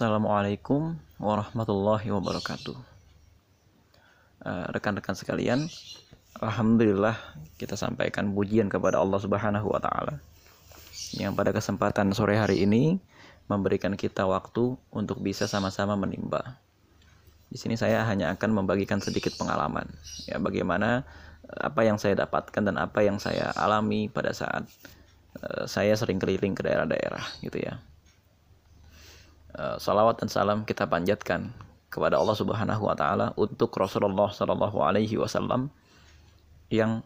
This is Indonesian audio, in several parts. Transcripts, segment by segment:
Assalamualaikum warahmatullahi wabarakatuh. Eh, rekan-rekan sekalian, alhamdulillah kita sampaikan pujian kepada Allah Subhanahu wa taala yang pada kesempatan sore hari ini memberikan kita waktu untuk bisa sama-sama menimba. Di sini saya hanya akan membagikan sedikit pengalaman ya bagaimana eh, apa yang saya dapatkan dan apa yang saya alami pada saat uh, saya sering keliling ke daerah-daerah gitu ya Eh, salawat dan salam kita panjatkan kepada Allah Subhanahu wa taala untuk Rasulullah sallallahu alaihi wasallam yang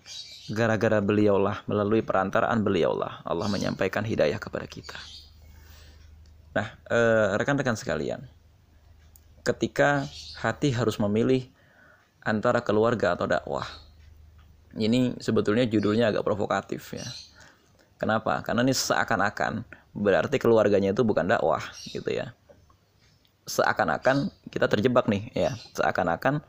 gara-gara beliaulah melalui perantaraan beliaulah Allah menyampaikan hidayah kepada kita. Nah, eh, rekan-rekan sekalian, ketika hati harus memilih antara keluarga atau dakwah. Ini sebetulnya judulnya agak provokatif ya. Kenapa? Karena ini seakan-akan berarti keluarganya itu bukan dakwah gitu ya. Seakan-akan kita terjebak nih ya. Seakan-akan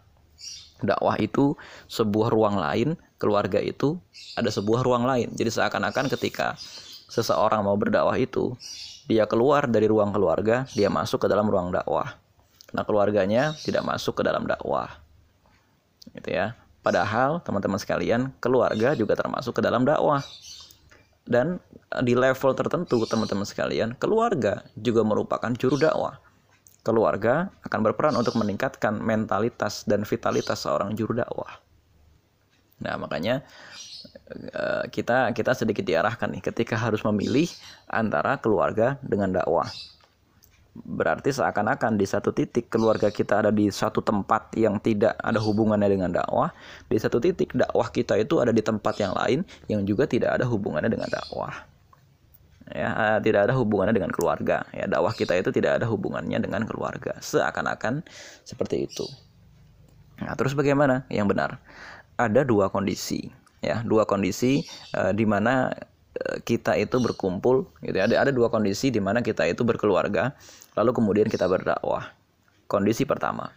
dakwah itu sebuah ruang lain keluarga itu ada sebuah ruang lain. Jadi seakan-akan ketika seseorang mau berdakwah itu dia keluar dari ruang keluarga dia masuk ke dalam ruang dakwah. Nah keluarganya tidak masuk ke dalam dakwah gitu ya. Padahal teman-teman sekalian keluarga juga termasuk ke dalam dakwah dan eh, di level tertentu teman-teman sekalian, keluarga juga merupakan juru dakwah. Keluarga akan berperan untuk meningkatkan mentalitas dan vitalitas seorang juru dakwah. Nah, makanya eh, kita kita sedikit diarahkan nih ketika harus memilih antara keluarga dengan dakwah berarti seakan-akan di satu titik keluarga kita ada di satu tempat yang tidak ada hubungannya dengan dakwah. Di satu titik dakwah kita itu ada di tempat yang lain yang juga tidak ada hubungannya dengan dakwah. Ya eh, tidak ada hubungannya dengan keluarga. Ya dakwah kita itu tidak ada hubungannya dengan keluarga. Seakan-akan seperti itu. Nah terus bagaimana? Yang benar. Ada dua kondisi. Ya dua kondisi uh, di mana Eh, kita itu berkumpul gitu ya. Ada ada dua kondisi di mana kita itu berkeluarga lalu kemudian kita berdakwah. Kondisi pertama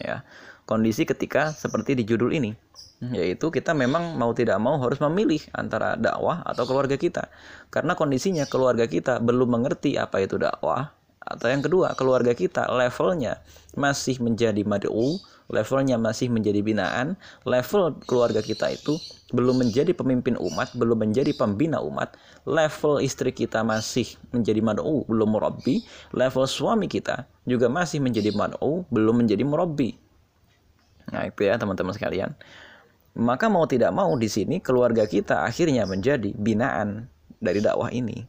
ya. Kondisi ketika seperti di judul ini yaitu kita memang mau tidak mau harus memilih antara dakwah atau keluarga kita. Karena kondisinya keluarga kita belum mengerti apa itu dakwah atau yang kedua keluarga kita levelnya masih menjadi mad'u levelnya masih menjadi binaan level keluarga kita itu belum menjadi pemimpin umat belum menjadi pembina umat level istri kita masih menjadi mad'u belum murabbi level suami kita juga masih menjadi mad'u belum menjadi murabbi. Nah itu ya teman-teman sekalian. Maka mau tidak mau di sini keluarga kita akhirnya menjadi binaan dari dakwah ini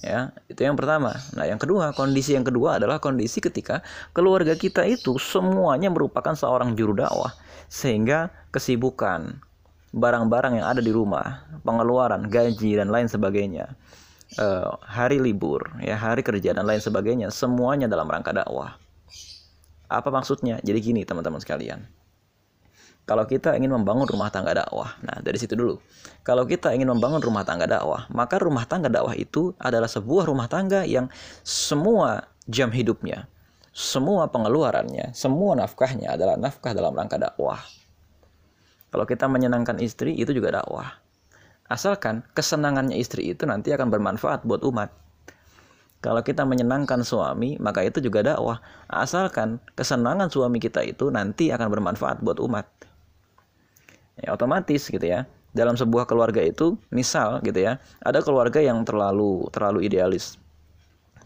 ya itu yang pertama. Nah yang kedua kondisi yang kedua adalah kondisi ketika keluarga kita itu semuanya merupakan seorang juru dakwah sehingga kesibukan barang-barang yang ada di rumah pengeluaran gaji dan lain sebagainya uh, hari libur ya hari kerja dan lain sebagainya semuanya dalam rangka dakwah. Apa maksudnya? Jadi gini teman-teman sekalian kalau kita ingin membangun rumah tangga dakwah. Nah, dari situ dulu. Kalau kita ingin membangun rumah tangga dakwah, maka rumah tangga dakwah itu adalah sebuah rumah tangga yang semua jam hidupnya, semua pengeluarannya, semua nafkahnya adalah nafkah dalam rangka dakwah. Kalau kita menyenangkan istri, itu juga dakwah. Asalkan kesenangannya istri itu nanti akan bermanfaat buat umat. Kalau kita menyenangkan suami, maka itu juga dakwah. Asalkan kesenangan suami kita itu nanti akan bermanfaat buat umat ya otomatis gitu ya. Dalam sebuah keluarga itu misal gitu ya ada keluarga yang terlalu terlalu idealis.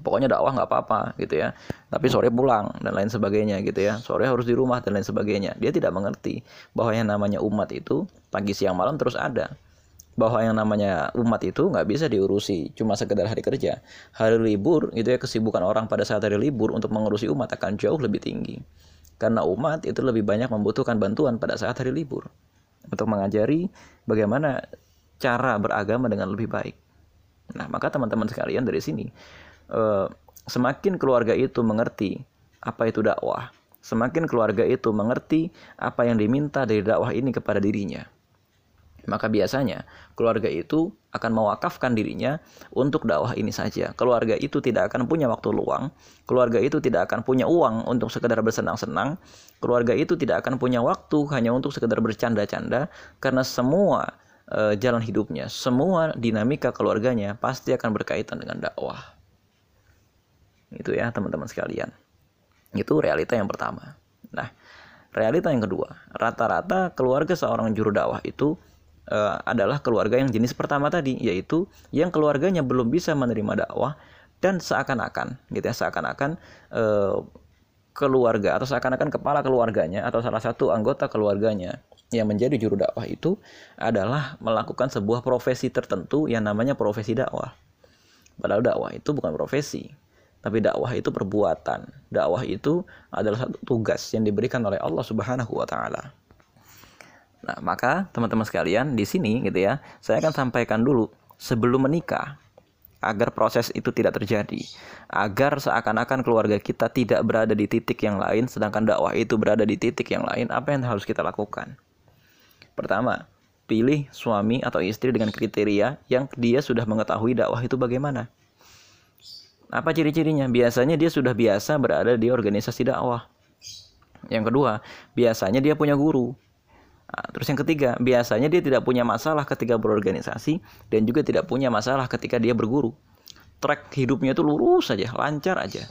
Pokoknya dakwah nggak apa-apa gitu ya. Tapi sore pulang dan lain sebagainya gitu ya. Sore harus di rumah dan lain sebagainya. Dia tidak mengerti bahwa yang namanya umat itu pagi siang malam terus ada. Bahwa yang namanya umat itu nggak bisa diurusi cuma sekedar hari kerja. Hari libur itu ya kesibukan orang pada saat hari libur untuk mengurusi umat akan jauh lebih tinggi. Karena umat itu lebih banyak membutuhkan bantuan pada saat hari libur untuk mengajari bagaimana cara beragama dengan lebih baik. Nah, maka teman-teman sekalian dari sini eh, semakin keluarga itu mengerti apa itu dakwah, semakin keluarga itu mengerti apa yang diminta dari dakwah ini kepada dirinya maka biasanya keluarga itu akan mewakafkan dirinya untuk dakwah ini saja. Keluarga itu tidak akan punya waktu luang, keluarga itu tidak akan punya uang untuk sekedar bersenang-senang, keluarga itu tidak akan punya waktu hanya untuk sekedar bercanda-canda karena semua e, jalan hidupnya, semua dinamika keluarganya pasti akan berkaitan dengan dakwah. itu ya teman-teman sekalian. Itu realita yang pertama. Nah realita yang kedua. Rata-rata keluarga seorang juru dakwah itu uh, adalah keluarga yang jenis pertama tadi yaitu yang keluarganya belum bisa menerima dakwah dan seakan-akan gitu ya seakan-akan uh, keluarga atau seakan-akan kepala keluarganya atau salah satu anggota keluarganya yang menjadi juru dakwah itu adalah melakukan sebuah profesi tertentu yang namanya profesi dakwah. Padahal dakwah itu bukan profesi, tapi dakwah itu perbuatan. Dakwah itu adalah satu tugas yang diberikan oleh Allah Subhanahu wa taala. Nah, maka teman-teman sekalian di sini gitu ya, saya akan sampaikan dulu sebelum menikah agar proses itu tidak terjadi, agar seakan-akan keluarga kita tidak berada di titik yang lain, sedangkan dakwah itu berada di titik yang lain, apa yang harus kita lakukan? Pertama, pilih suami atau istri dengan kriteria yang dia sudah mengetahui dakwah itu bagaimana. Apa ciri-cirinya? Biasanya dia sudah biasa berada di organisasi dakwah. Yang kedua, biasanya dia punya guru. Terus yang ketiga, biasanya dia tidak punya masalah ketika berorganisasi dan juga tidak punya masalah ketika dia berguru. Track hidupnya itu lurus saja, lancar aja.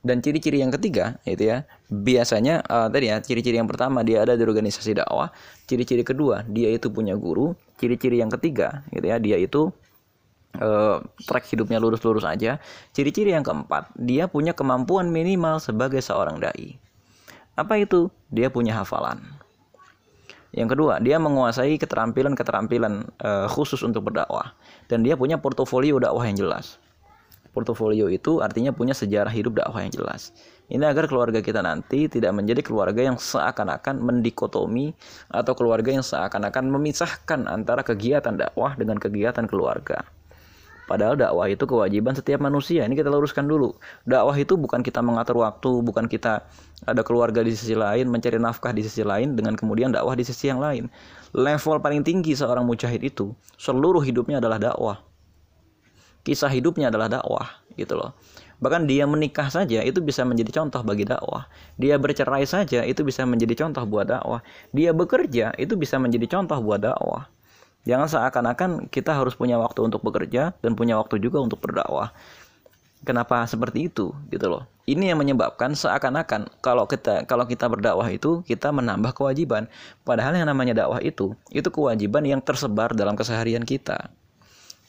Dan ciri-ciri yang ketiga itu ya, biasanya uh, tadi ya, ciri-ciri yang pertama dia ada di organisasi dakwah, ciri-ciri kedua dia itu punya guru, ciri-ciri yang ketiga gitu ya, dia itu uh, track hidupnya lurus-lurus aja. Ciri-ciri yang keempat, dia punya kemampuan minimal sebagai seorang dai. Apa itu? Dia punya hafalan. Yang kedua, dia menguasai keterampilan-keterampilan uh, khusus untuk berdakwah dan dia punya portofolio dakwah yang jelas. Portofolio itu artinya punya sejarah hidup dakwah yang jelas. Ini agar keluarga kita nanti tidak menjadi keluarga yang seakan-akan mendikotomi atau keluarga yang seakan-akan memisahkan antara kegiatan dakwah dengan kegiatan keluarga. Padahal dakwah itu kewajiban setiap manusia. Ini kita luruskan dulu. Dakwah itu bukan kita mengatur waktu, bukan kita ada keluarga di sisi lain, mencari nafkah di sisi lain, dengan kemudian dakwah di sisi yang lain. Level paling tinggi seorang mujahid itu, seluruh hidupnya adalah dakwah. Kisah hidupnya adalah dakwah, gitu loh. Bahkan dia menikah saja itu bisa menjadi contoh bagi dakwah. Dia bercerai saja itu bisa menjadi contoh buat dakwah. Dia bekerja itu bisa menjadi contoh buat dakwah. Jangan seakan-akan kita harus punya waktu untuk bekerja dan punya waktu juga untuk berdakwah. Kenapa seperti itu gitu loh. Ini yang menyebabkan seakan-akan kalau kita kalau kita berdakwah itu kita menambah kewajiban. Padahal yang namanya dakwah itu itu kewajiban yang tersebar dalam keseharian kita.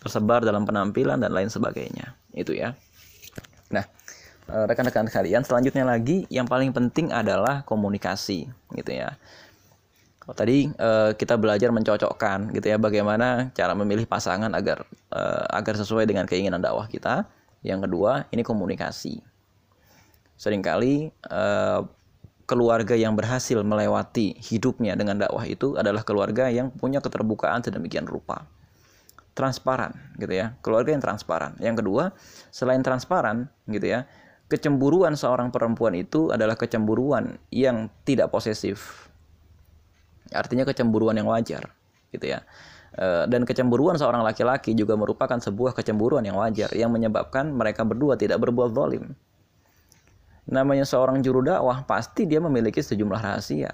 Tersebar dalam penampilan dan lain sebagainya. Itu ya. Nah, eh, rekan-rekan sekalian, selanjutnya lagi yang paling penting adalah komunikasi gitu ya. Kalau tadi uh, kita belajar mencocokkan gitu ya bagaimana cara memilih pasangan agar uh, agar sesuai dengan keinginan dakwah kita. Yang kedua, ini komunikasi. Seringkali uh, keluarga yang berhasil melewati hidupnya dengan dakwah itu adalah keluarga yang punya keterbukaan sedemikian rupa. Transparan gitu ya, keluarga yang transparan. Yang kedua, selain transparan gitu ya, kecemburuan seorang perempuan itu adalah kecemburuan yang tidak posesif artinya kecemburuan yang wajar gitu ya. E, dan kecemburuan seorang laki-laki juga merupakan sebuah kecemburuan yang wajar yang menyebabkan mereka berdua tidak berbuat zalim. Namanya seorang juru dakwah pasti dia memiliki sejumlah rahasia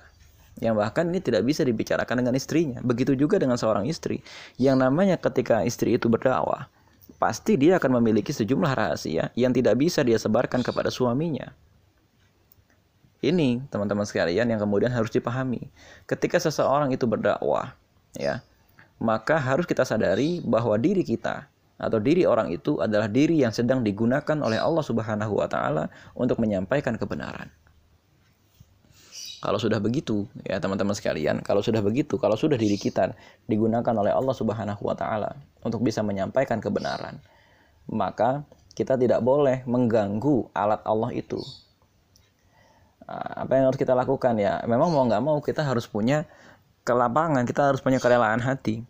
yang bahkan ini tidak bisa dibicarakan dengan istrinya. Begitu juga dengan seorang istri. Yang namanya ketika istri itu berdakwah pasti dia akan memiliki sejumlah rahasia yang tidak bisa dia sebarkan kepada suaminya ini teman-teman sekalian yang kemudian harus dipahami. Ketika seseorang itu berdakwah, ya, maka harus kita sadari bahwa diri kita atau diri orang itu adalah diri yang sedang digunakan oleh Allah Subhanahu wa taala untuk menyampaikan kebenaran. Kalau sudah begitu, ya teman-teman sekalian, kalau sudah begitu, kalau sudah diri kita digunakan oleh Allah Subhanahu wa taala untuk bisa menyampaikan kebenaran, maka kita tidak boleh mengganggu alat Allah itu apa yang harus kita lakukan? Ya memang mau nggak mau kita harus punya kelapangan kita harus punya kerelaan hati.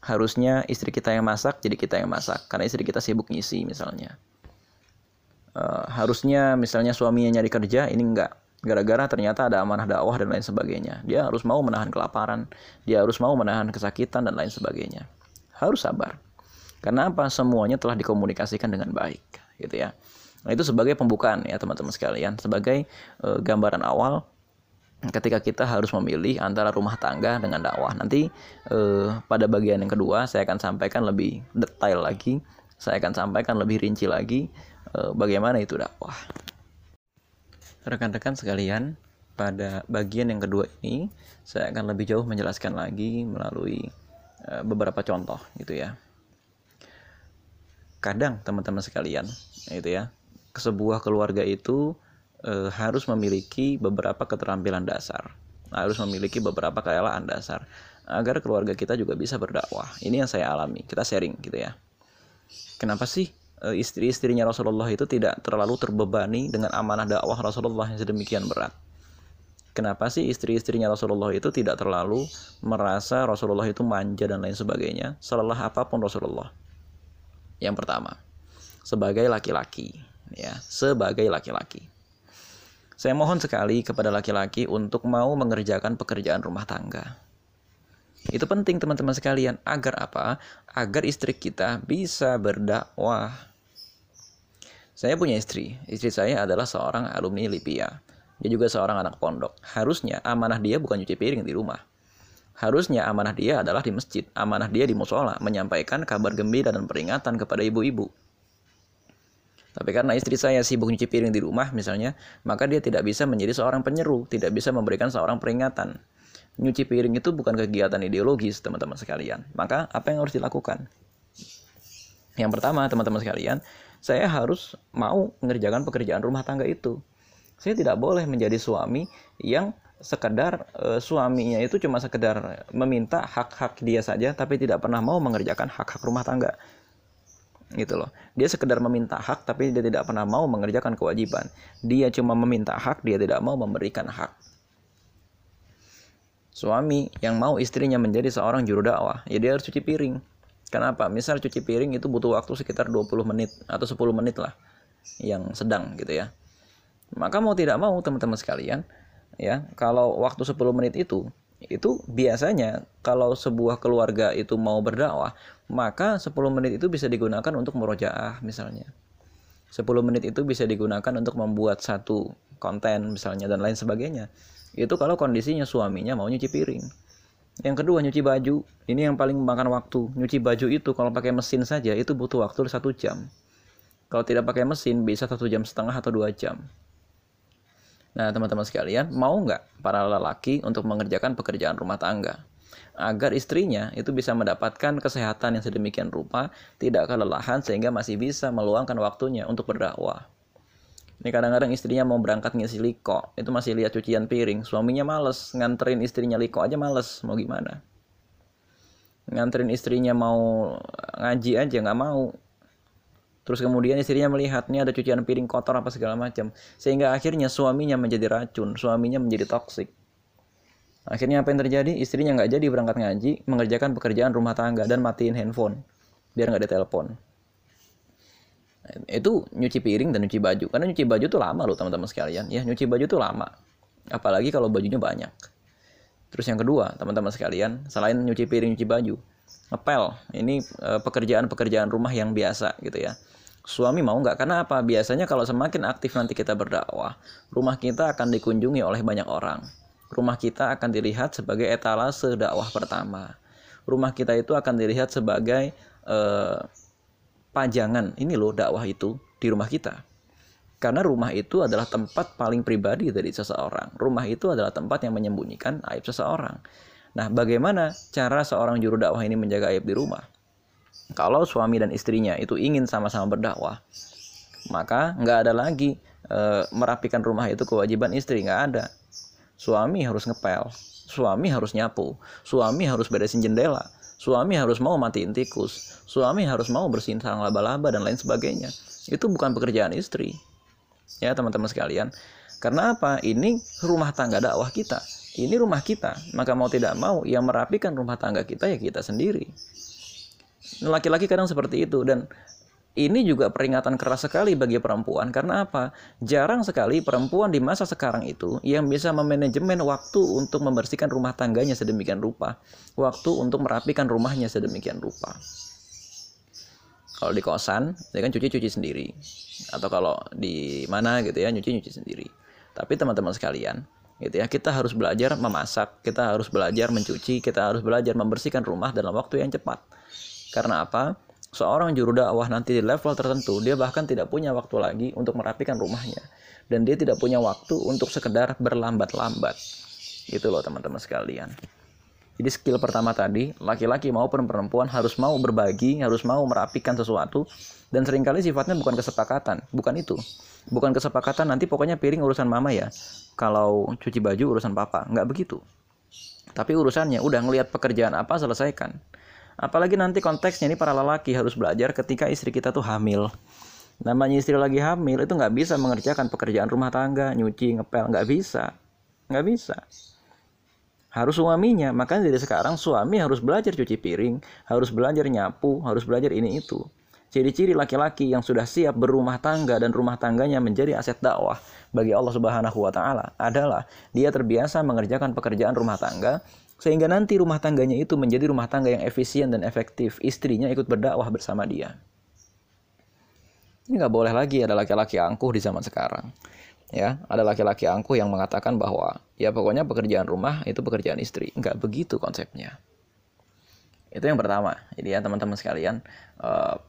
Harusnya istri kita yang masak jadi kita yang masak. Karena istri kita sibuk ngisi misalnya. Uh, harusnya misalnya suaminya nyari kerja ini enggak gara-gara ternyata ada amanah dakwah dan lain sebagainya. Dia harus mau menahan kelaparan. Dia harus mau menahan kesakitan dan lain sebagainya. Harus sabar. Karena apa? Semuanya telah dikomunikasikan dengan baik gitu ya Nah, itu sebagai pembukaan ya teman-teman sekalian, sebagai e, gambaran awal ketika kita harus memilih antara rumah tangga dengan dakwah. Nanti e, pada bagian yang kedua saya akan sampaikan lebih detail lagi, saya akan sampaikan lebih rinci lagi e, bagaimana itu dakwah. Rekan-rekan sekalian, pada bagian yang kedua ini saya akan lebih jauh menjelaskan lagi melalui e, beberapa contoh gitu ya. Kadang teman-teman sekalian, itu ya, sebuah keluarga itu e, harus memiliki beberapa keterampilan dasar, harus memiliki beberapa kekayaan dasar agar keluarga kita juga bisa berdakwah. Ini yang saya alami, kita sharing gitu ya. Kenapa sih e, istri-istrinya Rasulullah itu tidak terlalu terbebani dengan amanah dakwah Rasulullah yang sedemikian berat? Kenapa sih istri-istrinya Rasulullah itu tidak terlalu merasa Rasulullah itu manja dan lain sebagainya, selelah apa pun Rasulullah? Yang pertama, sebagai laki-laki, ya, sebagai laki-laki. Saya mohon sekali kepada laki-laki untuk mau mengerjakan pekerjaan rumah tangga itu penting teman-teman sekalian agar apa? Agar istri kita bisa berdakwah. Saya punya istri. Istri saya adalah seorang alumni Lipia. Dia juga seorang anak pondok. Harusnya amanah dia bukan cuci piring di rumah. Harusnya amanah dia adalah di masjid. Amanah dia di musola menyampaikan kabar gembira dan peringatan kepada ibu-ibu. Tapi karena istri saya sibuk nyuci piring di rumah misalnya, maka dia tidak bisa menjadi seorang penyeru, tidak bisa memberikan seorang peringatan nyuci piring itu bukan kegiatan ideologis, teman-teman sekalian. Maka apa yang harus dilakukan? Yang pertama, teman-teman sekalian, saya harus mau mengerjakan pekerjaan rumah tangga itu. Saya tidak boleh menjadi suami yang sekedar e, suaminya itu cuma sekedar meminta hak-hak dia saja tapi tidak pernah mau mengerjakan hak-hak rumah tangga gitu loh dia sekedar meminta hak tapi dia tidak pernah mau mengerjakan kewajiban dia cuma meminta hak dia tidak mau memberikan hak suami yang mau istrinya menjadi seorang juru dakwah, ya dia harus cuci piring. Kenapa? Misal cuci piring itu butuh waktu sekitar 20 menit atau 10 menit lah yang sedang gitu ya. Maka mau tidak mau teman-teman sekalian, ya, kalau waktu 10 menit itu itu biasanya kalau sebuah keluarga itu mau berdakwah, maka 10 menit itu bisa digunakan untuk merojaah misalnya. 10 menit itu bisa digunakan untuk membuat satu konten misalnya dan lain sebagainya. Itu kalau kondisinya suaminya mau nyuci piring. Yang kedua nyuci baju. Ini yang paling memakan waktu. Nyuci baju itu kalau pakai mesin saja itu butuh waktu satu jam. Kalau tidak pakai mesin bisa satu jam setengah atau dua jam. Nah teman-teman sekalian mau nggak para lelaki untuk mengerjakan pekerjaan rumah tangga? Agar istrinya itu bisa mendapatkan kesehatan yang sedemikian rupa, tidak kelelahan sehingga masih bisa meluangkan waktunya untuk berdakwah. Ini kadang-kadang istrinya mau berangkat ngisi liko, itu masih lihat cucian piring. Suaminya males, nganterin istrinya liko aja males, mau gimana? Nganterin istrinya mau ngaji aja nggak mau. Terus kemudian istrinya melihat ini ada cucian piring kotor apa segala macam, sehingga akhirnya suaminya menjadi racun, suaminya menjadi toksik. Akhirnya apa yang terjadi? Istrinya nggak jadi berangkat ngaji, mengerjakan pekerjaan rumah tangga dan matiin handphone biar nggak ditelepon itu nyuci piring dan nyuci baju. Karena nyuci baju tuh lama loh teman-teman sekalian. Ya nyuci baju tuh lama. Apalagi kalau bajunya banyak. Terus yang kedua teman-teman sekalian selain nyuci piring nyuci baju ngepel. Ini eh, pekerjaan-pekerjaan rumah yang biasa gitu ya suami mau nggak karena apa biasanya kalau semakin aktif nanti kita berdakwah rumah kita akan dikunjungi oleh banyak orang rumah kita akan dilihat sebagai etalase dakwah pertama rumah kita itu akan dilihat sebagai eh, pajangan ini loh dakwah itu di rumah kita. Karena rumah itu adalah tempat paling pribadi dari seseorang. Rumah itu adalah tempat yang menyembunyikan aib seseorang. Nah, bagaimana cara seorang juru dakwah ini menjaga aib di rumah? Kalau suami dan istrinya itu ingin sama-sama berdakwah, maka nggak ada lagi e, merapikan rumah itu kewajiban istri, nggak ada. Suami harus ngepel, suami harus nyapu, suami harus beresin jendela, Suami harus mau matiin tikus. Suami harus mau bersihin sarang laba-laba dan lain sebagainya. Itu bukan pekerjaan istri. Ya teman-teman sekalian. Karena apa? Ini rumah tangga dakwah kita. Ini rumah kita. Maka mau tidak mau yang merapikan rumah tangga kita ya kita sendiri. Laki-laki kadang seperti itu dan ini juga peringatan keras sekali bagi perempuan karena apa? Jarang sekali perempuan di masa sekarang itu yang bisa memanajemen waktu untuk membersihkan rumah tangganya sedemikian rupa, waktu untuk merapikan rumahnya sedemikian rupa. Kalau di kosan, ya kan cuci-cuci sendiri. Atau kalau di mana gitu ya, nyuci-nyuci sendiri. Tapi teman-teman sekalian, gitu ya, kita harus belajar memasak, kita harus belajar mencuci, kita harus belajar membersihkan rumah dalam waktu yang cepat. Karena apa? seorang juru dakwah nanti di level tertentu dia bahkan tidak punya waktu lagi untuk merapikan rumahnya. Dan dia tidak punya waktu untuk sekedar berlambat-lambat. Itu loh teman-teman sekalian. Jadi skill pertama tadi laki-laki maupun perempuan harus mau berbagi harus mau merapikan sesuatu dan sering kali sifatnya bukan kesepakatan. Bukan itu. Bukan kesepakatan nanti pokoknya piring urusan mama ya. Kalau cuci baju urusan papa. Nggak begitu. Tapi urusannya udah ngelihat pekerjaan apa selesaikan Apalagi nanti konteksnya ini para lelaki harus belajar ketika istri kita tuh hamil. Namanya istri lagi hamil itu nggak bisa mengerjakan pekerjaan rumah tangga, nyuci, ngepel, nggak bisa. Nggak bisa. Harus suaminya, makanya dari sekarang suami harus belajar cuci piring, harus belajar nyapu, harus belajar ini itu. Ciri-ciri laki-laki yang sudah siap berumah tangga dan rumah tangganya menjadi aset dakwah bagi Allah Subhanahu wa taala adalah dia terbiasa mengerjakan pekerjaan rumah tangga sehingga nanti rumah tangganya itu menjadi rumah tangga yang efisien dan efektif. Istrinya ikut berdakwah bersama dia. Ini nggak boleh lagi ada laki-laki angkuh di zaman sekarang. Ya, ada laki-laki angkuh yang mengatakan bahwa ya pokoknya pekerjaan rumah itu pekerjaan istri. Nggak begitu konsepnya. Itu yang pertama. Jadi ya teman-teman sekalian, uh,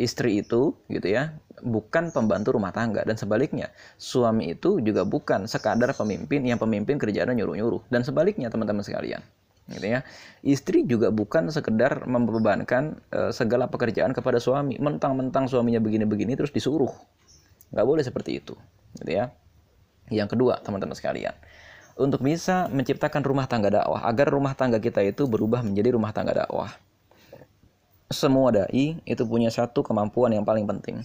istri itu gitu ya bukan pembantu rumah tangga. Dan sebaliknya suami itu juga bukan sekadar pemimpin yang pemimpin kerjaannya nyuruh-nyuruh. Dan sebaliknya teman-teman sekalian gitu ya. Istri juga bukan sekedar membebankan e, segala pekerjaan kepada suami. Mentang-mentang suaminya begini-begini terus disuruh. Nggak boleh seperti itu gitu ya. Yang kedua teman-teman sekalian untuk bisa menciptakan rumah tangga dakwah agar rumah tangga kita itu berubah menjadi rumah tangga dakwah semua dai itu punya satu kemampuan yang paling penting.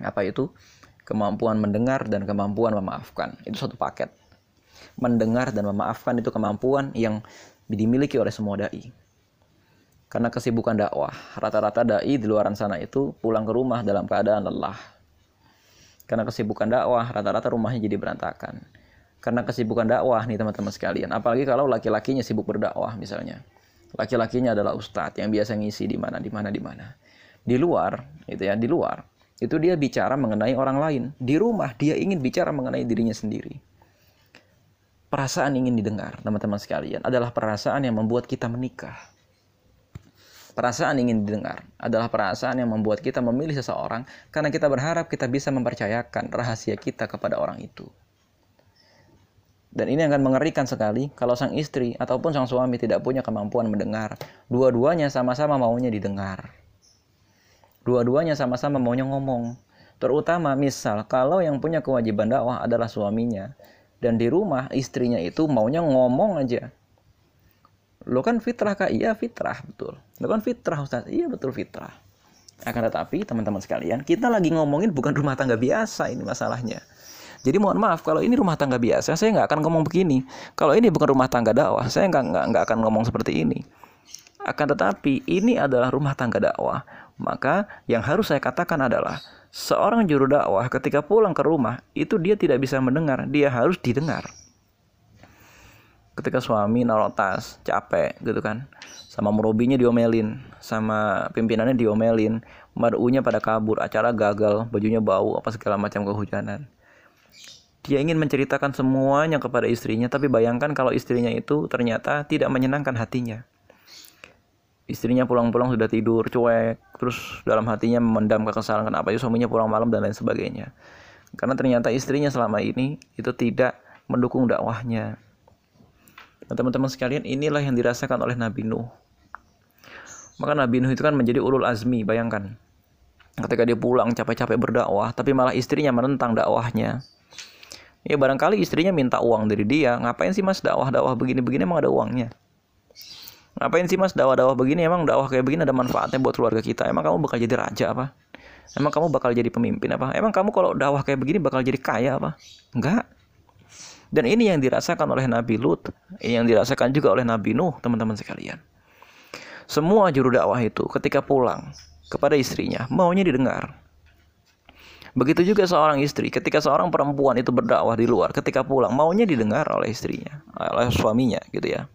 Apa itu? Kemampuan mendengar dan kemampuan memaafkan. Itu satu paket. Mendengar dan memaafkan itu kemampuan yang dimiliki oleh semua dai. Karena kesibukan dakwah, rata-rata dai di luar sana itu pulang ke rumah dalam keadaan lelah. Karena kesibukan dakwah, rata-rata rumahnya jadi berantakan. Karena kesibukan dakwah nih teman-teman sekalian, apalagi kalau laki-lakinya sibuk berdakwah misalnya Laki-lakinya adalah ustadz yang biasa ngisi di mana, di mana, di mana. Di luar, itu ya, di luar. Itu dia bicara mengenai orang lain. Di rumah dia ingin bicara mengenai dirinya sendiri. Perasaan ingin didengar, teman-teman sekalian, adalah perasaan yang membuat kita menikah. Perasaan ingin didengar adalah perasaan yang membuat kita memilih seseorang karena kita berharap kita bisa mempercayakan rahasia kita kepada orang itu. Dan ini akan mengerikan sekali kalau sang istri ataupun sang suami tidak punya kemampuan mendengar. Dua-duanya sama-sama maunya didengar. Dua-duanya sama-sama maunya ngomong. Terutama misal kalau yang punya kewajiban dakwah adalah suaminya. Dan di rumah istrinya itu maunya ngomong aja. Lo kan fitrah kak? Iya fitrah, betul. Lo kan fitrah Ustaz? Iya betul fitrah. Akan tetapi teman-teman sekalian, kita lagi ngomongin bukan rumah tangga biasa ini masalahnya jadi mohon maaf kalau ini rumah tangga biasa, saya nggak akan ngomong begini. Kalau ini bukan rumah tangga dakwah, saya nggak nggak nggak akan ngomong seperti ini. Akan tetapi ini adalah rumah tangga dakwah. Maka yang harus saya katakan adalah seorang juru dakwah ketika pulang ke rumah itu dia tidak bisa mendengar, dia harus didengar. Ketika suami naruh tas, capek gitu kan. Sama murobinya diomelin, sama pimpinannya diomelin, marunya pada kabur, acara gagal, bajunya bau, apa segala macam kehujanan dia ingin menceritakan semuanya kepada istrinya, tapi bayangkan kalau istrinya itu ternyata tidak menyenangkan hatinya. Istrinya pulang-pulang sudah tidur, cuek, terus dalam hatinya memendam kekesalan kenapa ya suaminya pulang malam dan lain sebagainya. Karena ternyata istrinya selama ini itu tidak mendukung dakwahnya. Nah, teman-teman sekalian, inilah yang dirasakan oleh Nabi Nuh. Maka Nabi Nuh itu kan menjadi ulul azmi, bayangkan. Ketika dia pulang capek-capek berdakwah, tapi malah istrinya menentang dakwahnya Ya barangkali istrinya minta uang dari dia. Ngapain sih mas dakwah-dakwah begini-begini emang ada uangnya? Ngapain sih mas dakwah-dakwah begini emang dakwah kayak begini ada manfaatnya buat keluarga kita? Emang kamu bakal jadi raja apa? Emang kamu bakal jadi pemimpin apa? Emang kamu kalau dakwah kayak begini bakal jadi kaya apa? Enggak. Dan ini yang dirasakan oleh Nabi Lut, yang dirasakan juga oleh Nabi Nuh, teman-teman sekalian. Semua juru dakwah itu ketika pulang kepada istrinya maunya didengar. Begitu juga seorang istri, ketika seorang perempuan itu berdakwah di luar, ketika pulang maunya didengar oleh istrinya, oleh suaminya gitu ya.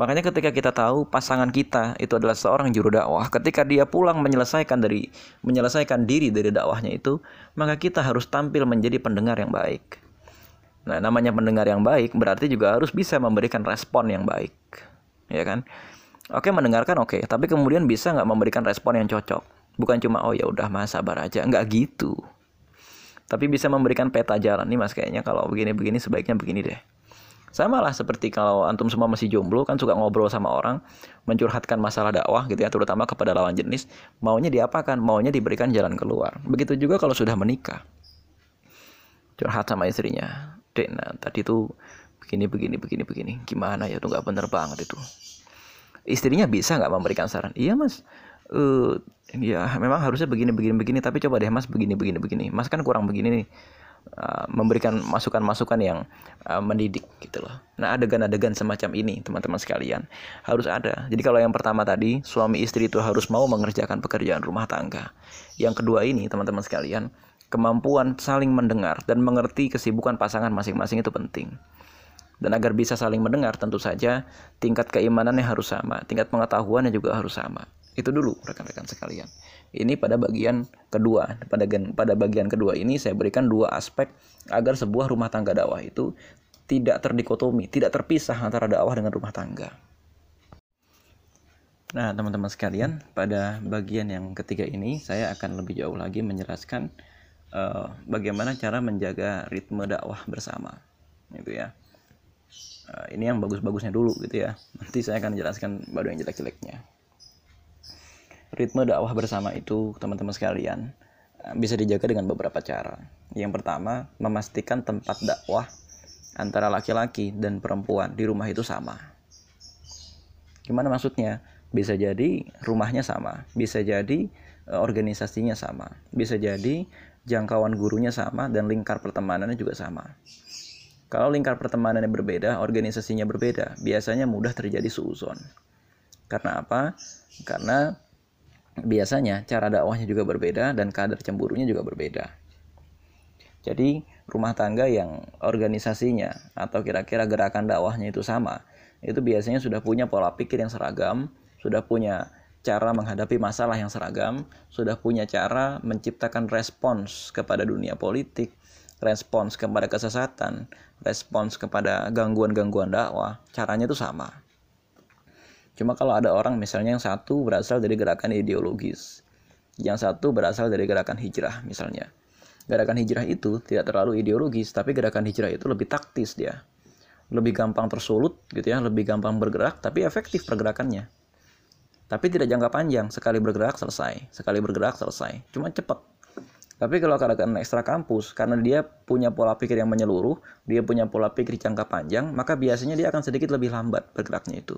Makanya ketika kita tahu pasangan kita itu adalah seorang juru dakwah, ketika dia pulang menyelesaikan dari menyelesaikan diri dari dakwahnya itu, maka kita harus tampil menjadi pendengar yang baik. Nah, namanya pendengar yang baik berarti juga harus bisa memberikan respon yang baik. Ya kan? oke mendengarkan oke tapi kemudian bisa nggak memberikan respon yang cocok bukan cuma oh ya udah mas sabar aja nggak gitu tapi bisa memberikan peta jalan nih mas kayaknya kalau begini-begini sebaiknya begini deh sama lah seperti kalau antum semua masih jomblo kan suka ngobrol sama orang, mencurhatkan masalah dakwah gitu ya, terutama kepada lawan jenis, maunya diapakan? Maunya diberikan jalan keluar. Begitu juga kalau sudah menikah. Curhat sama istrinya. Dek, nah, tadi tuh begini begini begini begini. Gimana ya tuh nggak bener banget itu. Istrinya bisa nggak memberikan saran? Iya mas, uh, ya memang harusnya begini begini begini tapi coba deh mas begini begini begini mas kan kurang begini nih Uh, memberikan masukan-masukan yang uh, mendidik gitu loh. Nah adegan-adegan semacam ini teman-teman sekalian harus ada. Jadi kalau yang pertama tadi suami istri itu harus mau mengerjakan pekerjaan rumah tangga. Yang kedua ini teman-teman sekalian kemampuan saling mendengar dan mengerti kesibukan pasangan masing-masing itu penting. Dan agar bisa saling mendengar tentu saja tingkat keimanannya harus sama, tingkat pengetahuannya juga harus sama. Itu dulu rekan-rekan sekalian. Ini pada bagian kedua. Pada pada bagian kedua ini saya berikan dua aspek agar sebuah rumah tangga dakwah itu tidak terdikotomi, tidak terpisah antara dakwah dengan rumah tangga. Nah, teman-teman sekalian, pada bagian yang ketiga ini saya akan lebih jauh lagi menjelaskan uh, bagaimana cara menjaga ritme dakwah bersama. Gitu ya. Uh, ini yang bagus-bagusnya dulu gitu ya. Nanti saya akan menjelaskan baru yang jelek-jeleknya ritme dakwah bersama itu teman-teman sekalian eh, bisa dijaga dengan beberapa cara. Yang pertama, memastikan tempat dakwah antara laki-laki dan perempuan di rumah itu sama. Gimana maksudnya? Bisa jadi rumahnya sama, bisa jadi eh, organisasinya sama, bisa jadi jangkauan gurunya sama dan lingkar pertemanannya juga sama. Kalau lingkar pertemanannya berbeda, organisasinya berbeda, biasanya mudah terjadi suuzon. Karena apa? Karena biasanya cara dakwahnya juga berbeda dan kadar cemburunya juga berbeda. Jadi rumah tangga yang organisasinya atau kira-kira gerakan dakwahnya itu sama, itu biasanya sudah punya pola pikir yang seragam, sudah punya cara menghadapi masalah yang seragam, sudah punya cara menciptakan respons kepada dunia politik, respons kepada kesesatan, respons kepada gangguan-gangguan dakwah, caranya itu sama. Cuma kalau ada orang misalnya yang satu berasal dari gerakan ideologis, yang satu berasal dari gerakan hijrah misalnya. Gerakan hijrah itu tidak terlalu ideologis, tapi gerakan hijrah itu lebih taktis dia. Lebih gampang tersulut gitu ya, lebih gampang bergerak, tapi efektif pergerakannya. Tapi tidak jangka panjang, sekali bergerak selesai, sekali bergerak selesai. Cuma cepat. Tapi kalau gerakan ekstra kampus, karena dia punya pola pikir yang menyeluruh, dia punya pola pikir jangka panjang, maka biasanya dia akan sedikit lebih lambat bergeraknya itu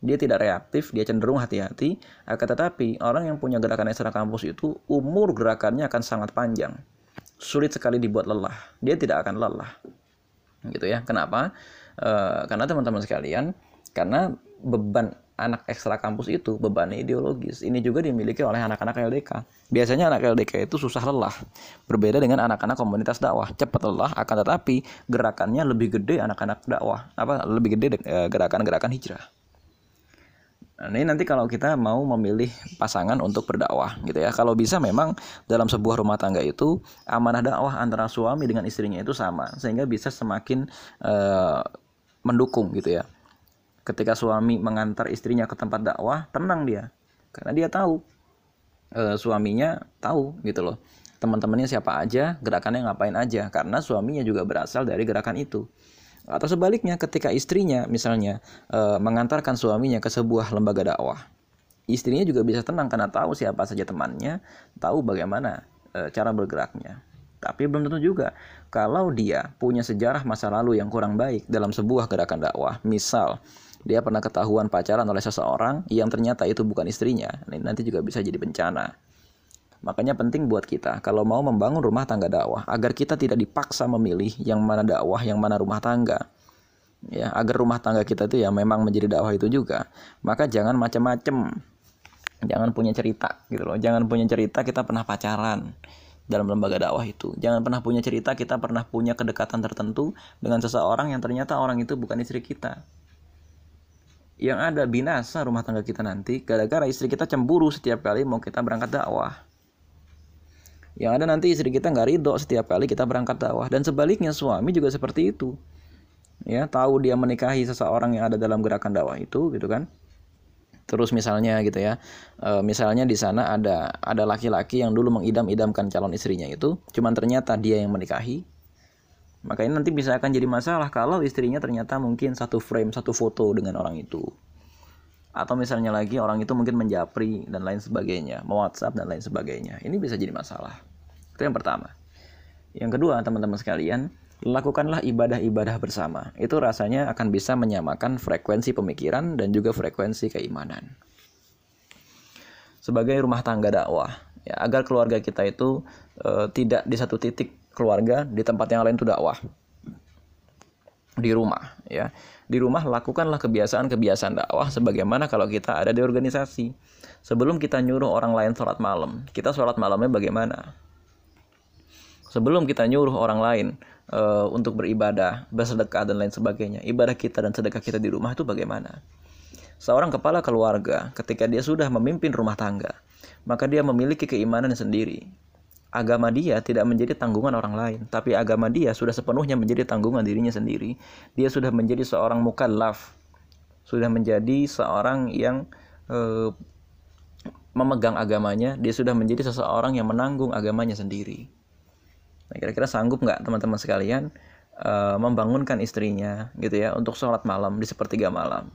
dia tidak reaktif, dia cenderung hati-hati. Akan tetapi, orang yang punya gerakan ekstra kampus itu umur gerakannya akan sangat panjang. Sulit sekali dibuat lelah. Dia tidak akan lelah. Gitu ya. Kenapa? E, karena teman-teman sekalian, karena beban anak ekstra kampus itu beban ideologis. Ini juga dimiliki oleh anak-anak LDK. Biasanya anak LDK itu susah lelah. Berbeda dengan anak-anak komunitas dakwah. Cepat lelah akan tetapi gerakannya lebih gede anak-anak dakwah. Apa lebih gede eh, gerakan-gerakan hijrah. Nah, ini nanti kalau kita mau memilih pasangan untuk berdakwah gitu ya. Kalau bisa memang dalam sebuah rumah tangga itu amanah dakwah antara suami dengan istrinya itu sama sehingga bisa semakin uh, mendukung gitu ya. Ketika suami mengantar istrinya ke tempat dakwah, tenang dia. Karena dia tahu uh, suaminya tahu gitu loh. Teman-temannya siapa aja, gerakannya ngapain aja karena suaminya juga berasal dari gerakan itu. Atau sebaliknya ketika istrinya misalnya e, mengantarkan suaminya ke sebuah lembaga dakwah. Istrinya juga bisa tenang karena tahu siapa saja temannya, tahu bagaimana e, cara bergeraknya. Tapi belum tentu juga kalau dia punya sejarah masa lalu yang kurang baik dalam sebuah gerakan dakwah. Misal dia pernah ketahuan pacaran oleh seseorang yang ternyata itu bukan istrinya, nanti juga bisa jadi bencana. Makanya penting buat kita kalau mau membangun rumah tangga dakwah agar kita tidak dipaksa memilih yang mana dakwah, yang mana rumah tangga. Ya, agar rumah tangga kita itu ya memang menjadi dakwah itu juga. Maka jangan macam-macam. Jangan punya cerita gitu loh. Jangan punya cerita kita pernah pacaran dalam lembaga dakwah itu. Jangan pernah punya cerita kita pernah punya kedekatan tertentu dengan seseorang yang ternyata orang itu bukan istri kita. Yang ada binasa rumah tangga kita nanti gara-gara istri kita cemburu setiap kali mau kita berangkat dakwah. Yang ada nanti istri kita nggak ridho setiap kali kita berangkat dakwah dan sebaliknya suami juga seperti itu. Ya, tahu dia menikahi seseorang yang ada dalam gerakan dakwah itu gitu kan. terus misalnya gitu ya e, misalnya di sana ada ada laki-laki yang dulu mengidam-idamkan calon istrinya itu cuman ternyata dia yang menikahi maka ini nanti bisa akan jadi masalah kalau istrinya ternyata mungkin satu frame satu foto dengan orang itu atau misalnya lagi orang itu mungkin menjapri dan lain sebagainya, mau WhatsApp dan lain sebagainya. Ini bisa jadi masalah. Itu yang pertama. Yang kedua, teman-teman sekalian, lakukanlah ibadah-ibadah bersama. Itu rasanya akan bisa menyamakan frekuensi pemikiran dan juga frekuensi keimanan. Sebagai rumah tangga dakwah, ya, agar keluarga kita itu e, tidak di satu titik keluarga, di tempat yang lain itu dakwah. Di rumah, ya di rumah lakukanlah kebiasaan-kebiasaan dakwah sebagaimana kalau kita ada di organisasi. Sebelum kita nyuruh orang lain sholat malam, kita sholat malamnya bagaimana? Sebelum kita nyuruh orang lain uh, untuk beribadah, bersedekah dan lain sebagainya, ibadah kita dan sedekah kita di rumah itu bagaimana? Seorang kepala keluarga ketika dia sudah memimpin rumah tangga, maka dia memiliki keimanan sendiri agama dia tidak menjadi tanggungan orang lain, tapi agama dia sudah sepenuhnya menjadi tanggungan dirinya sendiri. Dia sudah menjadi seorang mukallaf, sudah menjadi seorang yang e, memegang agamanya, dia sudah menjadi seseorang yang menanggung agamanya sendiri. Nah, kira-kira sanggup nggak teman-teman sekalian e, membangunkan istrinya gitu ya untuk sholat malam di sepertiga malam?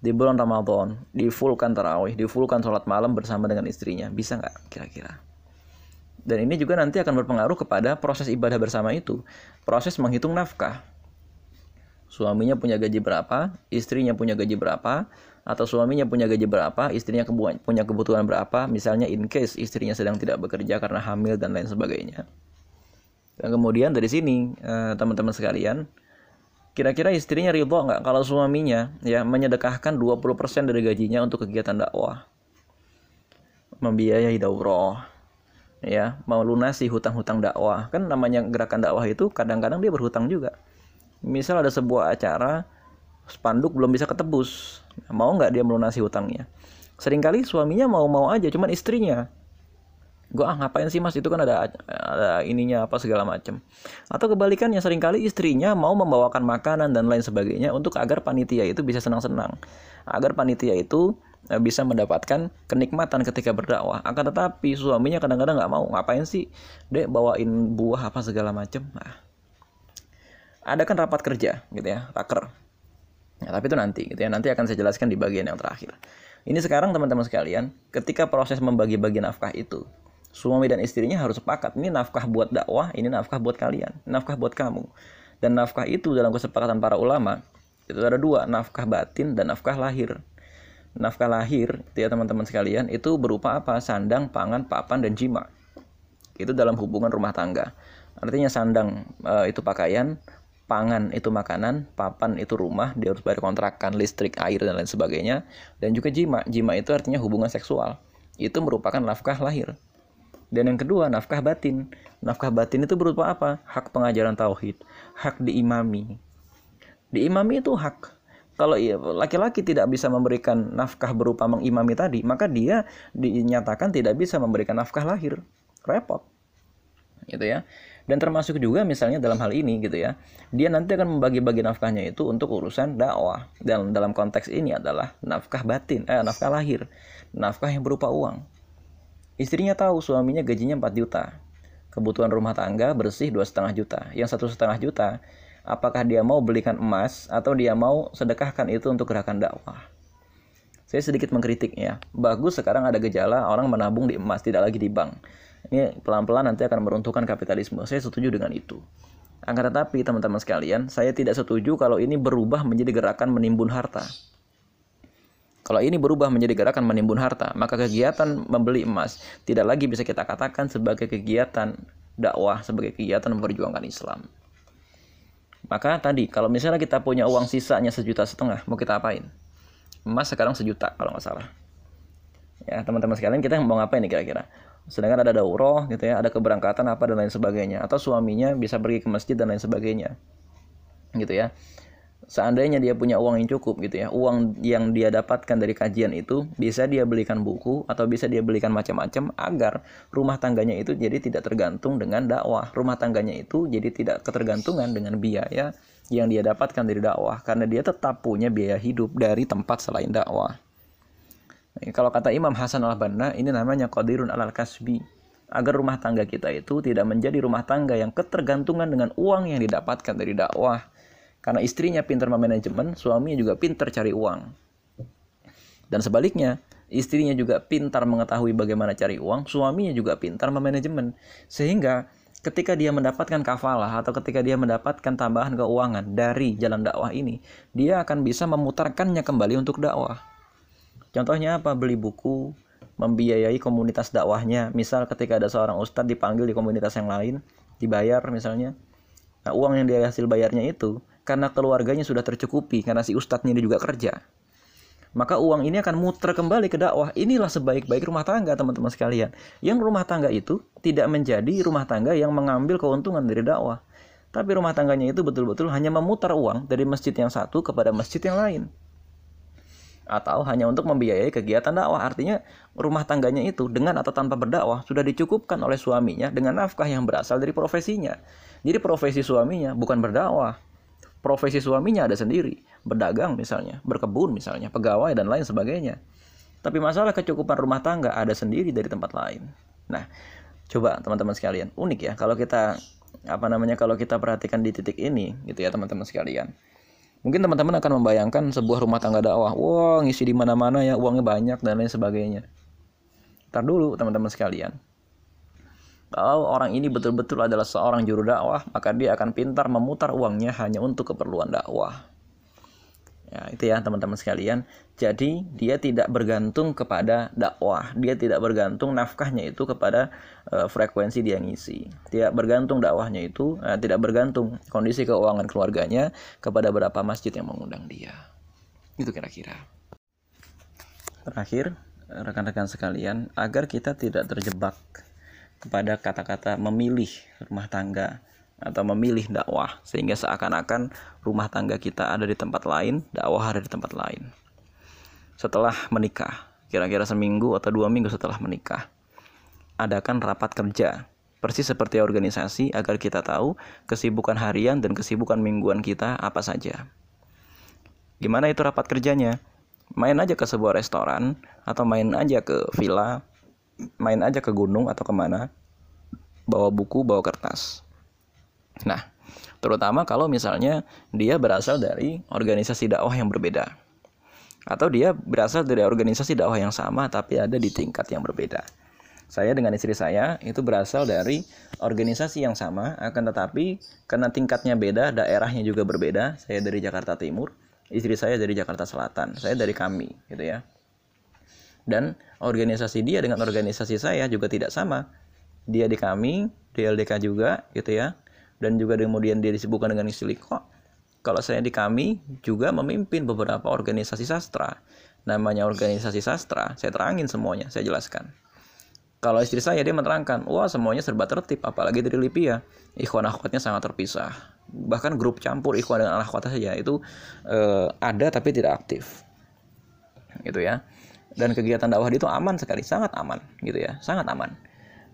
Di bulan Ramadan, di fullkan tarawih, di fullkan sholat malam bersama dengan istrinya, bisa nggak kira-kira? Dan ini juga nanti akan berpengaruh kepada proses ibadah bersama itu. Proses menghitung nafkah. Suaminya punya gaji berapa, istrinya punya gaji berapa, atau suaminya punya gaji berapa, istrinya punya kebutuhan berapa, misalnya in case istrinya sedang tidak bekerja karena hamil dan lain sebagainya. Dan kemudian dari sini, eh, teman-teman sekalian, kira-kira istrinya ridho nggak kalau suaminya ya menyedekahkan 20% dari gajinya untuk kegiatan dakwah? Membiayai daurah, ya mau lunasi hutang-hutang dakwah. Kan namanya gerakan dakwah itu kadang-kadang dia berhutang juga. Misal ada sebuah acara spanduk belum bisa ketebus. Mau nggak dia melunasi hutangnya? Seringkali suaminya mau-mau aja cuman istrinya gue ah ngapain sih mas itu kan ada ada ininya apa segala macam atau kebalikannya sering kali istrinya mau membawakan makanan dan lain sebagainya untuk agar panitia itu bisa senang-senang agar panitia itu Eh, bisa mendapatkan kenikmatan ketika berdakwah. Akan tetapi suaminya kadang-kadang nggak mau. Ngapain sih, dek bawain buah apa segala macem. Nah, ada kan rapat kerja gitu ya, raker. Ya, tapi itu nanti gitu ya. Nanti akan saya jelaskan di bagian yang terakhir. Ini sekarang teman-teman sekalian, ketika proses membagi-bagi nafkah itu, suami dan istrinya harus sepakat. Ini nafkah buat dakwah, ini nafkah buat kalian, nafkah buat kamu. Dan nafkah itu dalam kesepakatan para ulama itu ada dua, nafkah batin dan nafkah lahir. Nafkah lahir ya teman-teman sekalian itu berupa apa? Sandang pangan papan dan jima. Itu dalam hubungan rumah tangga. Artinya sandang e, itu pakaian pangan itu makanan papan itu rumah dia harus bayar kontrakan listrik air dan lain sebagainya. Dan juga jima jima itu artinya hubungan seksual. Itu merupakan nafkah lahir dan yang kedua nafkah batin nafkah batin itu berupa apa hak pengajaran tauhid hak diimami diimami itu hak kalau laki-laki tidak bisa memberikan nafkah berupa mengimami tadi, maka dia dinyatakan tidak bisa memberikan nafkah lahir. Repot. Gitu ya. Dan termasuk juga misalnya dalam hal ini gitu ya. Dia nanti akan membagi-bagi nafkahnya itu untuk urusan dakwah. Dan dalam konteks ini adalah nafkah batin, eh nafkah lahir. Nafkah yang berupa uang. Istrinya tahu suaminya gajinya 4 juta. Kebutuhan rumah tangga bersih dua setengah juta. Yang satu setengah juta apakah dia mau belikan emas atau dia mau sedekahkan itu untuk gerakan dakwah. Saya sedikit mengkritik ya. Bagus sekarang ada gejala orang menabung di emas, tidak lagi di bank. Ini pelan-pelan nanti akan meruntuhkan kapitalisme. Saya setuju dengan itu. Akan tetapi teman-teman sekalian, saya tidak setuju kalau ini berubah menjadi gerakan menimbun harta. Kalau ini berubah menjadi gerakan menimbun harta, maka kegiatan membeli emas tidak lagi bisa kita katakan sebagai kegiatan dakwah, sebagai kegiatan memperjuangkan Islam. Maka tadi kalau misalnya kita punya uang sisanya sejuta setengah, mau kita apain? Emas sekarang sejuta kalau nggak salah. Ya teman-teman sekalian kita mau ngapain nih kira-kira? Sedangkan ada daurah gitu ya, ada keberangkatan apa dan lain sebagainya. Atau suaminya bisa pergi ke masjid dan lain sebagainya. Gitu ya seandainya dia punya uang yang cukup gitu ya uang yang dia dapatkan dari kajian itu bisa dia belikan buku atau bisa dia belikan macam-macam agar rumah tangganya itu jadi tidak tergantung dengan dakwah rumah tangganya itu jadi tidak ketergantungan dengan biaya yang dia dapatkan dari dakwah karena dia tetap punya biaya hidup dari tempat selain dakwah Kalau kata Imam Hasan al-Banna, ini namanya qadirun alal kasbi. Agar rumah tangga kita itu tidak menjadi rumah tangga yang ketergantungan dengan uang yang didapatkan dari dakwah. Karena istrinya pintar memanajemen, suaminya juga pintar cari uang. Dan sebaliknya, istrinya juga pintar mengetahui bagaimana cari uang, suaminya juga pintar memanajemen. Sehingga ketika dia mendapatkan kafalah atau ketika dia mendapatkan tambahan keuangan dari jalan dakwah ini, dia akan bisa memutarkannya kembali untuk dakwah. Contohnya apa? Beli buku, membiayai komunitas dakwahnya. Misal ketika ada seorang ustadz dipanggil di komunitas yang lain, dibayar misalnya. Nah, uang yang dia hasil bayarnya itu karena keluarganya sudah tercukupi karena si ustadznya ini juga kerja. Maka uang ini akan muter kembali ke dakwah. Inilah sebaik-baik rumah tangga, teman-teman sekalian. Yang rumah tangga itu tidak menjadi rumah tangga yang mengambil keuntungan dari dakwah. Tapi rumah tangganya itu betul-betul hanya memutar uang dari masjid yang satu kepada masjid yang lain atau hanya untuk membiayai kegiatan dakwah. Artinya rumah tangganya itu dengan atau tanpa berdakwah sudah dicukupkan oleh suaminya dengan nafkah yang berasal dari profesinya. Jadi profesi suaminya bukan berdakwah. Profesi suaminya ada sendiri, berdagang misalnya, berkebun misalnya, pegawai dan lain sebagainya. Tapi masalah kecukupan rumah tangga ada sendiri dari tempat lain. Nah, coba teman-teman sekalian, unik ya kalau kita apa namanya kalau kita perhatikan di titik ini gitu ya teman-teman sekalian Mungkin teman-teman akan membayangkan sebuah rumah tangga dakwah, wah ngisi di mana-mana ya, uangnya banyak dan lain sebagainya. Ntar dulu teman-teman sekalian. Kalau orang ini betul-betul adalah seorang juru dakwah, maka dia akan pintar memutar uangnya hanya untuk keperluan dakwah. Ya, itu ya teman-teman sekalian. Jadi dia tidak bergantung kepada dakwah, dia tidak bergantung nafkahnya itu kepada uh, frekuensi dia ngisi. Tidak bergantung dakwahnya itu, uh, tidak bergantung kondisi keuangan keluarganya kepada berapa masjid yang mengundang dia. Itu kira-kira. Terakhir, rekan-rekan sekalian, agar kita tidak terjebak kepada kata-kata memilih rumah tangga atau memilih dakwah sehingga seakan-akan rumah tangga kita ada di tempat lain, dakwah ada di tempat lain. Setelah menikah, kira-kira seminggu atau dua minggu setelah menikah, adakan rapat kerja persis seperti organisasi agar kita tahu kesibukan harian dan kesibukan mingguan kita apa saja. Gimana itu rapat kerjanya? Main aja ke sebuah restoran atau main aja ke villa, main aja ke gunung atau ke mana, bawa buku, bawa kertas Nah, terutama kalau misalnya dia berasal dari organisasi dakwah yang berbeda. Atau dia berasal dari organisasi dakwah yang sama tapi ada di tingkat yang berbeda. Saya dengan istri saya itu berasal dari organisasi yang sama akan tetapi karena tingkatnya beda, daerahnya juga berbeda. Saya dari Jakarta Timur, istri saya dari Jakarta Selatan, saya dari kami gitu ya. Dan organisasi dia dengan organisasi saya juga tidak sama. Dia di kami, di LDK juga gitu ya dan juga kemudian dia disibukkan dengan istiqomah. Kalau saya di kami juga memimpin beberapa organisasi sastra. Namanya organisasi sastra, saya terangin semuanya, saya jelaskan. Kalau istri saya dia menerangkan, wah semuanya serba tertib, apalagi dari Lipia. Ikhwan akhwatnya sangat terpisah. Bahkan grup campur ikhwan dengan akhwat saja itu eh, ada tapi tidak aktif. Gitu ya. Dan kegiatan dakwah itu aman sekali, sangat aman gitu ya, sangat aman.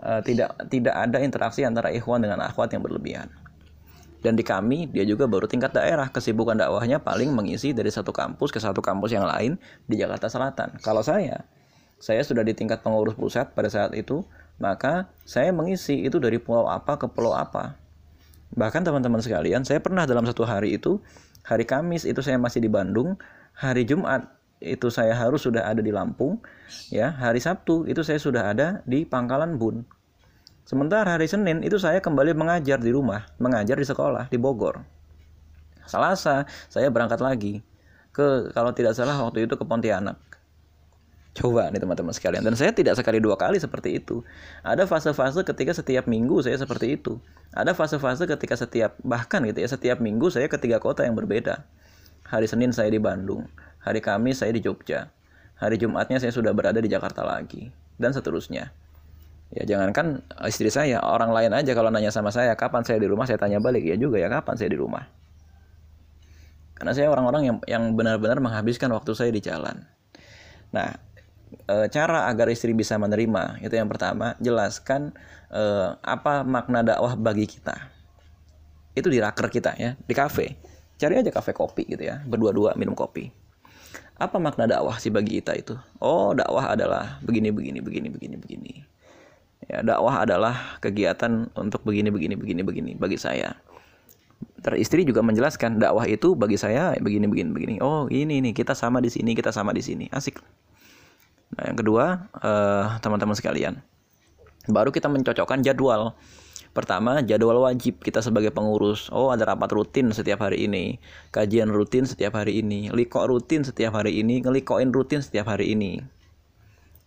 Eh, tidak tidak ada interaksi antara ikhwan dengan akhwat yang berlebihan. Dan di kami dia juga baru tingkat daerah kesibukan dakwahnya paling mengisi dari satu kampus ke satu kampus yang lain di Jakarta Selatan. Kalau saya saya sudah di tingkat pengurus pusat pada saat itu, maka saya mengisi itu dari pulau apa ke pulau apa. Bahkan teman-teman sekalian, saya pernah dalam satu hari itu, hari Kamis itu saya masih di Bandung, hari Jumat itu saya harus sudah ada di Lampung ya hari Sabtu itu saya sudah ada di Pangkalan Bun sementara hari Senin itu saya kembali mengajar di rumah mengajar di sekolah di Bogor Selasa saya berangkat lagi ke kalau tidak salah waktu itu ke Pontianak Coba nih teman-teman sekalian. Dan saya tidak sekali dua kali seperti itu. Ada fase-fase ketika setiap minggu saya seperti itu. Ada fase-fase ketika setiap bahkan gitu ya setiap minggu saya ke tiga kota yang berbeda. Hari Senin saya di Bandung, Hari Kamis saya di Jogja. Hari Jumatnya saya sudah berada di Jakarta lagi. Dan seterusnya. Ya jangankan istri saya, orang lain aja kalau nanya sama saya, kapan saya di rumah, saya tanya balik. Ya juga ya, kapan saya di rumah. Karena saya orang-orang yang yang benar-benar menghabiskan waktu saya di jalan. Nah, e, cara agar istri bisa menerima itu yang pertama jelaskan e, apa makna dakwah bagi kita itu di raker kita ya di kafe cari aja kafe kopi gitu ya berdua-dua minum kopi Apa makna dakwah sih bagi kita itu? Oh, dakwah adalah begini begini begini begini begini. Ya, dakwah adalah kegiatan untuk begini begini begini begini bagi saya. Teristri juga menjelaskan dakwah itu bagi saya begini begini begini. Oh, ini nih kita sama di sini, kita sama di sini. Asik. Nah, yang kedua, eh, teman-teman sekalian, baru kita mencocokkan jadwal. Pertama, jadwal wajib kita sebagai pengurus. Oh, ada rapat rutin setiap hari ini, kajian rutin setiap hari ini, liko rutin setiap hari ini, ngelikoin rutin setiap hari ini.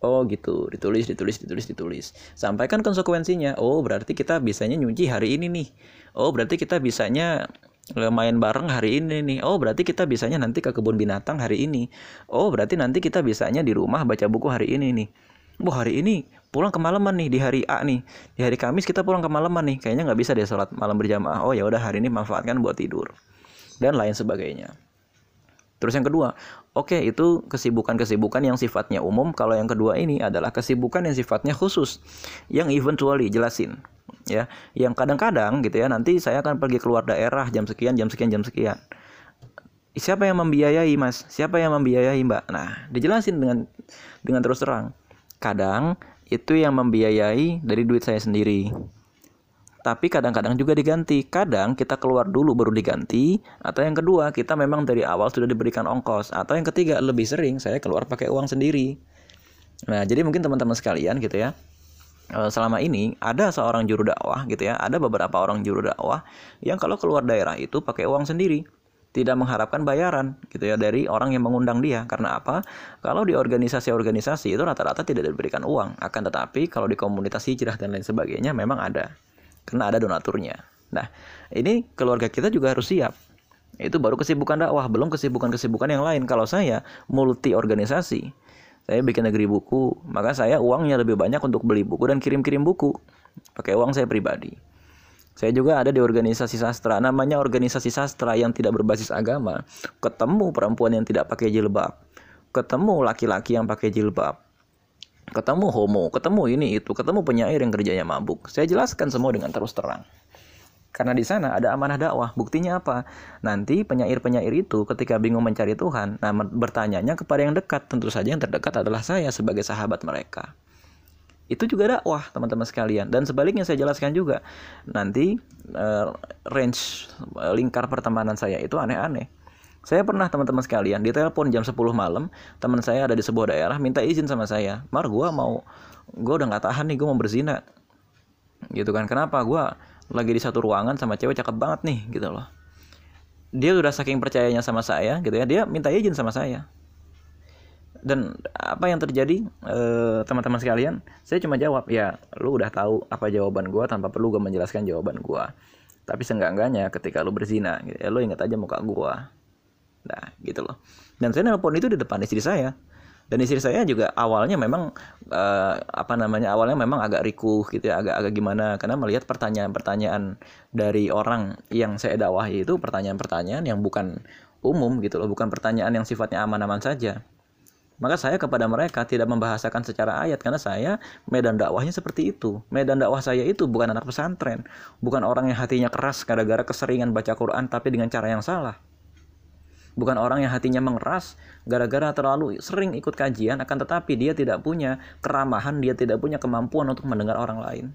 Oh gitu, ditulis, ditulis, ditulis, ditulis. Sampaikan konsekuensinya. Oh berarti kita bisanya nyuci hari ini nih. Oh berarti kita bisanya main bareng hari ini nih. Oh berarti kita bisanya nanti ke kebun binatang hari ini. Oh berarti nanti kita bisanya di rumah baca buku hari ini nih. Wah hari ini pulang kemalaman nih di hari A nih. Di hari Kamis kita pulang kemalaman nih. Kayaknya nggak bisa deh sholat malam berjamaah. Oh ya udah hari ini manfaatkan buat tidur. Dan lain sebagainya. Terus yang kedua oke itu kesibukan-kesibukan yang sifatnya umum. Kalau yang kedua ini adalah kesibukan yang sifatnya khusus. Yang eventually jelasin ya. Yang kadang-kadang gitu ya nanti saya akan pergi keluar daerah jam sekian jam sekian jam sekian. Siapa yang membiayai mas? Siapa yang membiayai mbak? Nah dijelasin dengan dengan terus terang kadang itu yang membiayai dari duit saya sendiri. Tapi kadang-kadang juga diganti. Kadang kita keluar dulu baru diganti. Atau yang kedua, kita memang dari awal sudah diberikan ongkos. Atau yang ketiga, lebih sering saya keluar pakai uang sendiri. Nah, jadi mungkin teman-teman sekalian gitu ya. Eh, selama ini ada seorang juru dakwah gitu ya, ada beberapa orang juru dakwah yang kalau keluar daerah itu pakai uang sendiri tidak mengharapkan bayaran gitu ya dari orang yang mengundang dia. Karena apa? Kalau di organisasi-organisasi itu rata-rata tidak diberikan uang. Akan tetapi kalau di komunitas hijrah dan lain sebagainya memang ada. Karena ada donaturnya. Nah, ini keluarga kita juga harus siap. Itu baru kesibukan dakwah, belum kesibukan-kesibukan yang lain. Kalau saya multi organisasi, saya bikin negeri buku, maka saya uangnya lebih banyak untuk beli buku dan kirim-kirim buku. Pakai uang saya pribadi. Saya juga ada di organisasi sastra, namanya organisasi sastra yang tidak berbasis agama. Ketemu perempuan yang tidak pakai jilbab, ketemu laki-laki yang pakai jilbab, ketemu homo, ketemu ini itu, ketemu penyair yang kerjanya mabuk. Saya jelaskan semua dengan terus terang. Karena di sana ada amanah dakwah. Buktinya apa? Nanti penyair-penyair itu ketika bingung mencari Tuhan, nah bertanyanya kepada yang dekat. Tentu saja yang terdekat adalah saya sebagai sahabat mereka itu juga dakwah teman-teman sekalian. Dan sebaliknya saya jelaskan juga nanti uh, range uh, lingkar pertemanan saya itu aneh-aneh. Saya pernah teman-teman sekalian ditelepon jam 10 malam teman saya ada di sebuah daerah minta izin sama saya. Mar gue mau gue udah nggak tahan nih gue mau berzina. Gitu kan kenapa? Gue lagi di satu ruangan sama cewek cakep banget nih gitu loh. Dia udah saking percayanya sama saya gitu ya dia minta izin sama saya dan apa yang terjadi eh, teman-teman sekalian saya cuma jawab ya lu udah tahu apa jawaban gue tanpa perlu gue menjelaskan jawaban gue tapi seenggak-enggaknya ketika lu berzina gitu, ya lu ingat aja muka gue nah gitu loh. Dan saya nelpon itu di depan istri saya. Dan istri saya juga awalnya memang uh, apa namanya awalnya memang agak rikuh gitu ya agak agak gimana. Karena melihat pertanyaan-pertanyaan dari orang yang saya dakwahi itu pertanyaan-pertanyaan yang bukan umum gitu loh. Bukan pertanyaan yang sifatnya aman-aman saja maka saya kepada mereka tidak membahasakan secara ayat karena saya medan dakwahnya seperti itu. Medan dakwah saya itu bukan anak pesantren, bukan orang yang hatinya keras gara-gara keseringan baca Quran tapi dengan cara yang salah. Bukan orang yang hatinya mengeras gara-gara terlalu sering ikut kajian akan tetapi dia tidak punya keramahan, dia tidak punya kemampuan untuk mendengar orang lain.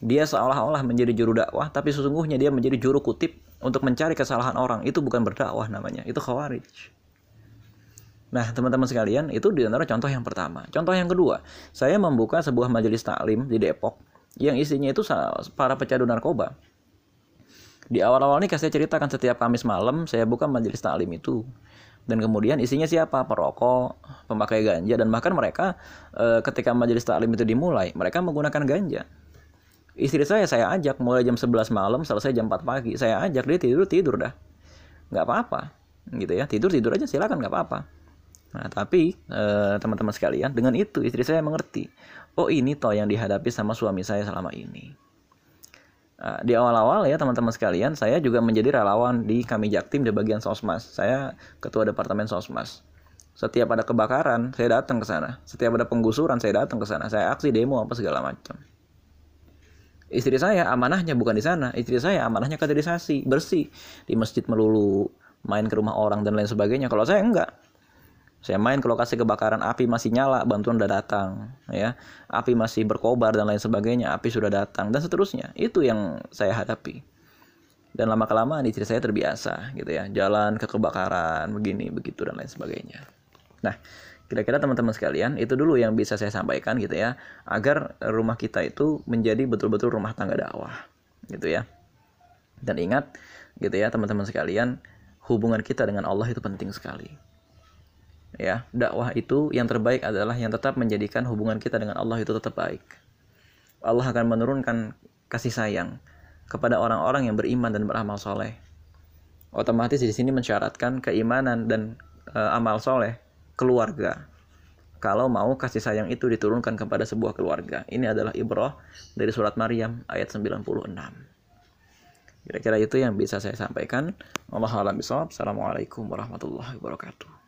Dia seolah-olah menjadi juru dakwah tapi sesungguhnya dia menjadi juru kutip untuk mencari kesalahan orang. Itu bukan berdakwah namanya, itu khawarij. Nah, teman-teman sekalian, itu di antara contoh yang pertama. Contoh yang kedua, saya membuka sebuah majelis taklim di Depok yang isinya itu para pecandu narkoba. Di awal-awal ini saya ceritakan setiap Kamis malam saya buka majelis taklim itu. Dan kemudian isinya siapa? Perokok, pemakai ganja dan bahkan mereka e, ketika majelis taklim itu dimulai, mereka menggunakan ganja. Istri saya saya ajak mulai jam 11 malam selesai jam 4 pagi. Saya ajak dia tidur tidur dah. nggak apa-apa. Gitu ya. Tidur tidur aja silakan nggak apa-apa Nah, tapi eh, teman-teman sekalian, dengan itu istri saya mengerti, oh ini toh yang dihadapi sama suami saya selama ini. Nah, di awal-awal ya teman-teman sekalian, saya juga menjadi relawan di kami Jaktim di bagian Sosmas. Saya ketua departemen Sosmas. Setiap ada kebakaran, saya datang ke sana. Setiap ada penggusuran, saya datang ke sana. Saya aksi demo apa segala macam. Istri saya amanahnya bukan di sana. Istri saya amanahnya kaderisasi, bersih di masjid melulu, main ke rumah orang dan lain sebagainya. Kalau saya enggak, saya main ke lokasi kebakaran api masih nyala bantuan udah datang ya. Api masih berkobar dan lain sebagainya api sudah datang dan seterusnya. Itu yang saya hadapi. Dan lama kelamaan istri saya terbiasa gitu ya jalan ke kebakaran begini begitu dan lain sebagainya. Nah kira-kira teman-teman sekalian itu dulu yang bisa saya sampaikan gitu ya agar rumah kita itu menjadi betul-betul rumah tangga dakwah gitu ya. Dan ingat gitu ya teman-teman sekalian hubungan kita dengan Allah itu penting sekali ya dakwah itu yang terbaik adalah yang tetap menjadikan hubungan kita dengan Allah itu tetap baik Allah akan menurunkan kasih sayang kepada orang-orang yang beriman dan beramal soleh otomatis di sini mensyaratkan keimanan dan e, amal soleh keluarga kalau mau kasih sayang itu diturunkan kepada sebuah keluarga. Ini adalah ibrah dari surat Maryam ayat 96. Kira-kira itu yang bisa saya sampaikan. Allah Assalamualaikum warahmatullahi wabarakatuh.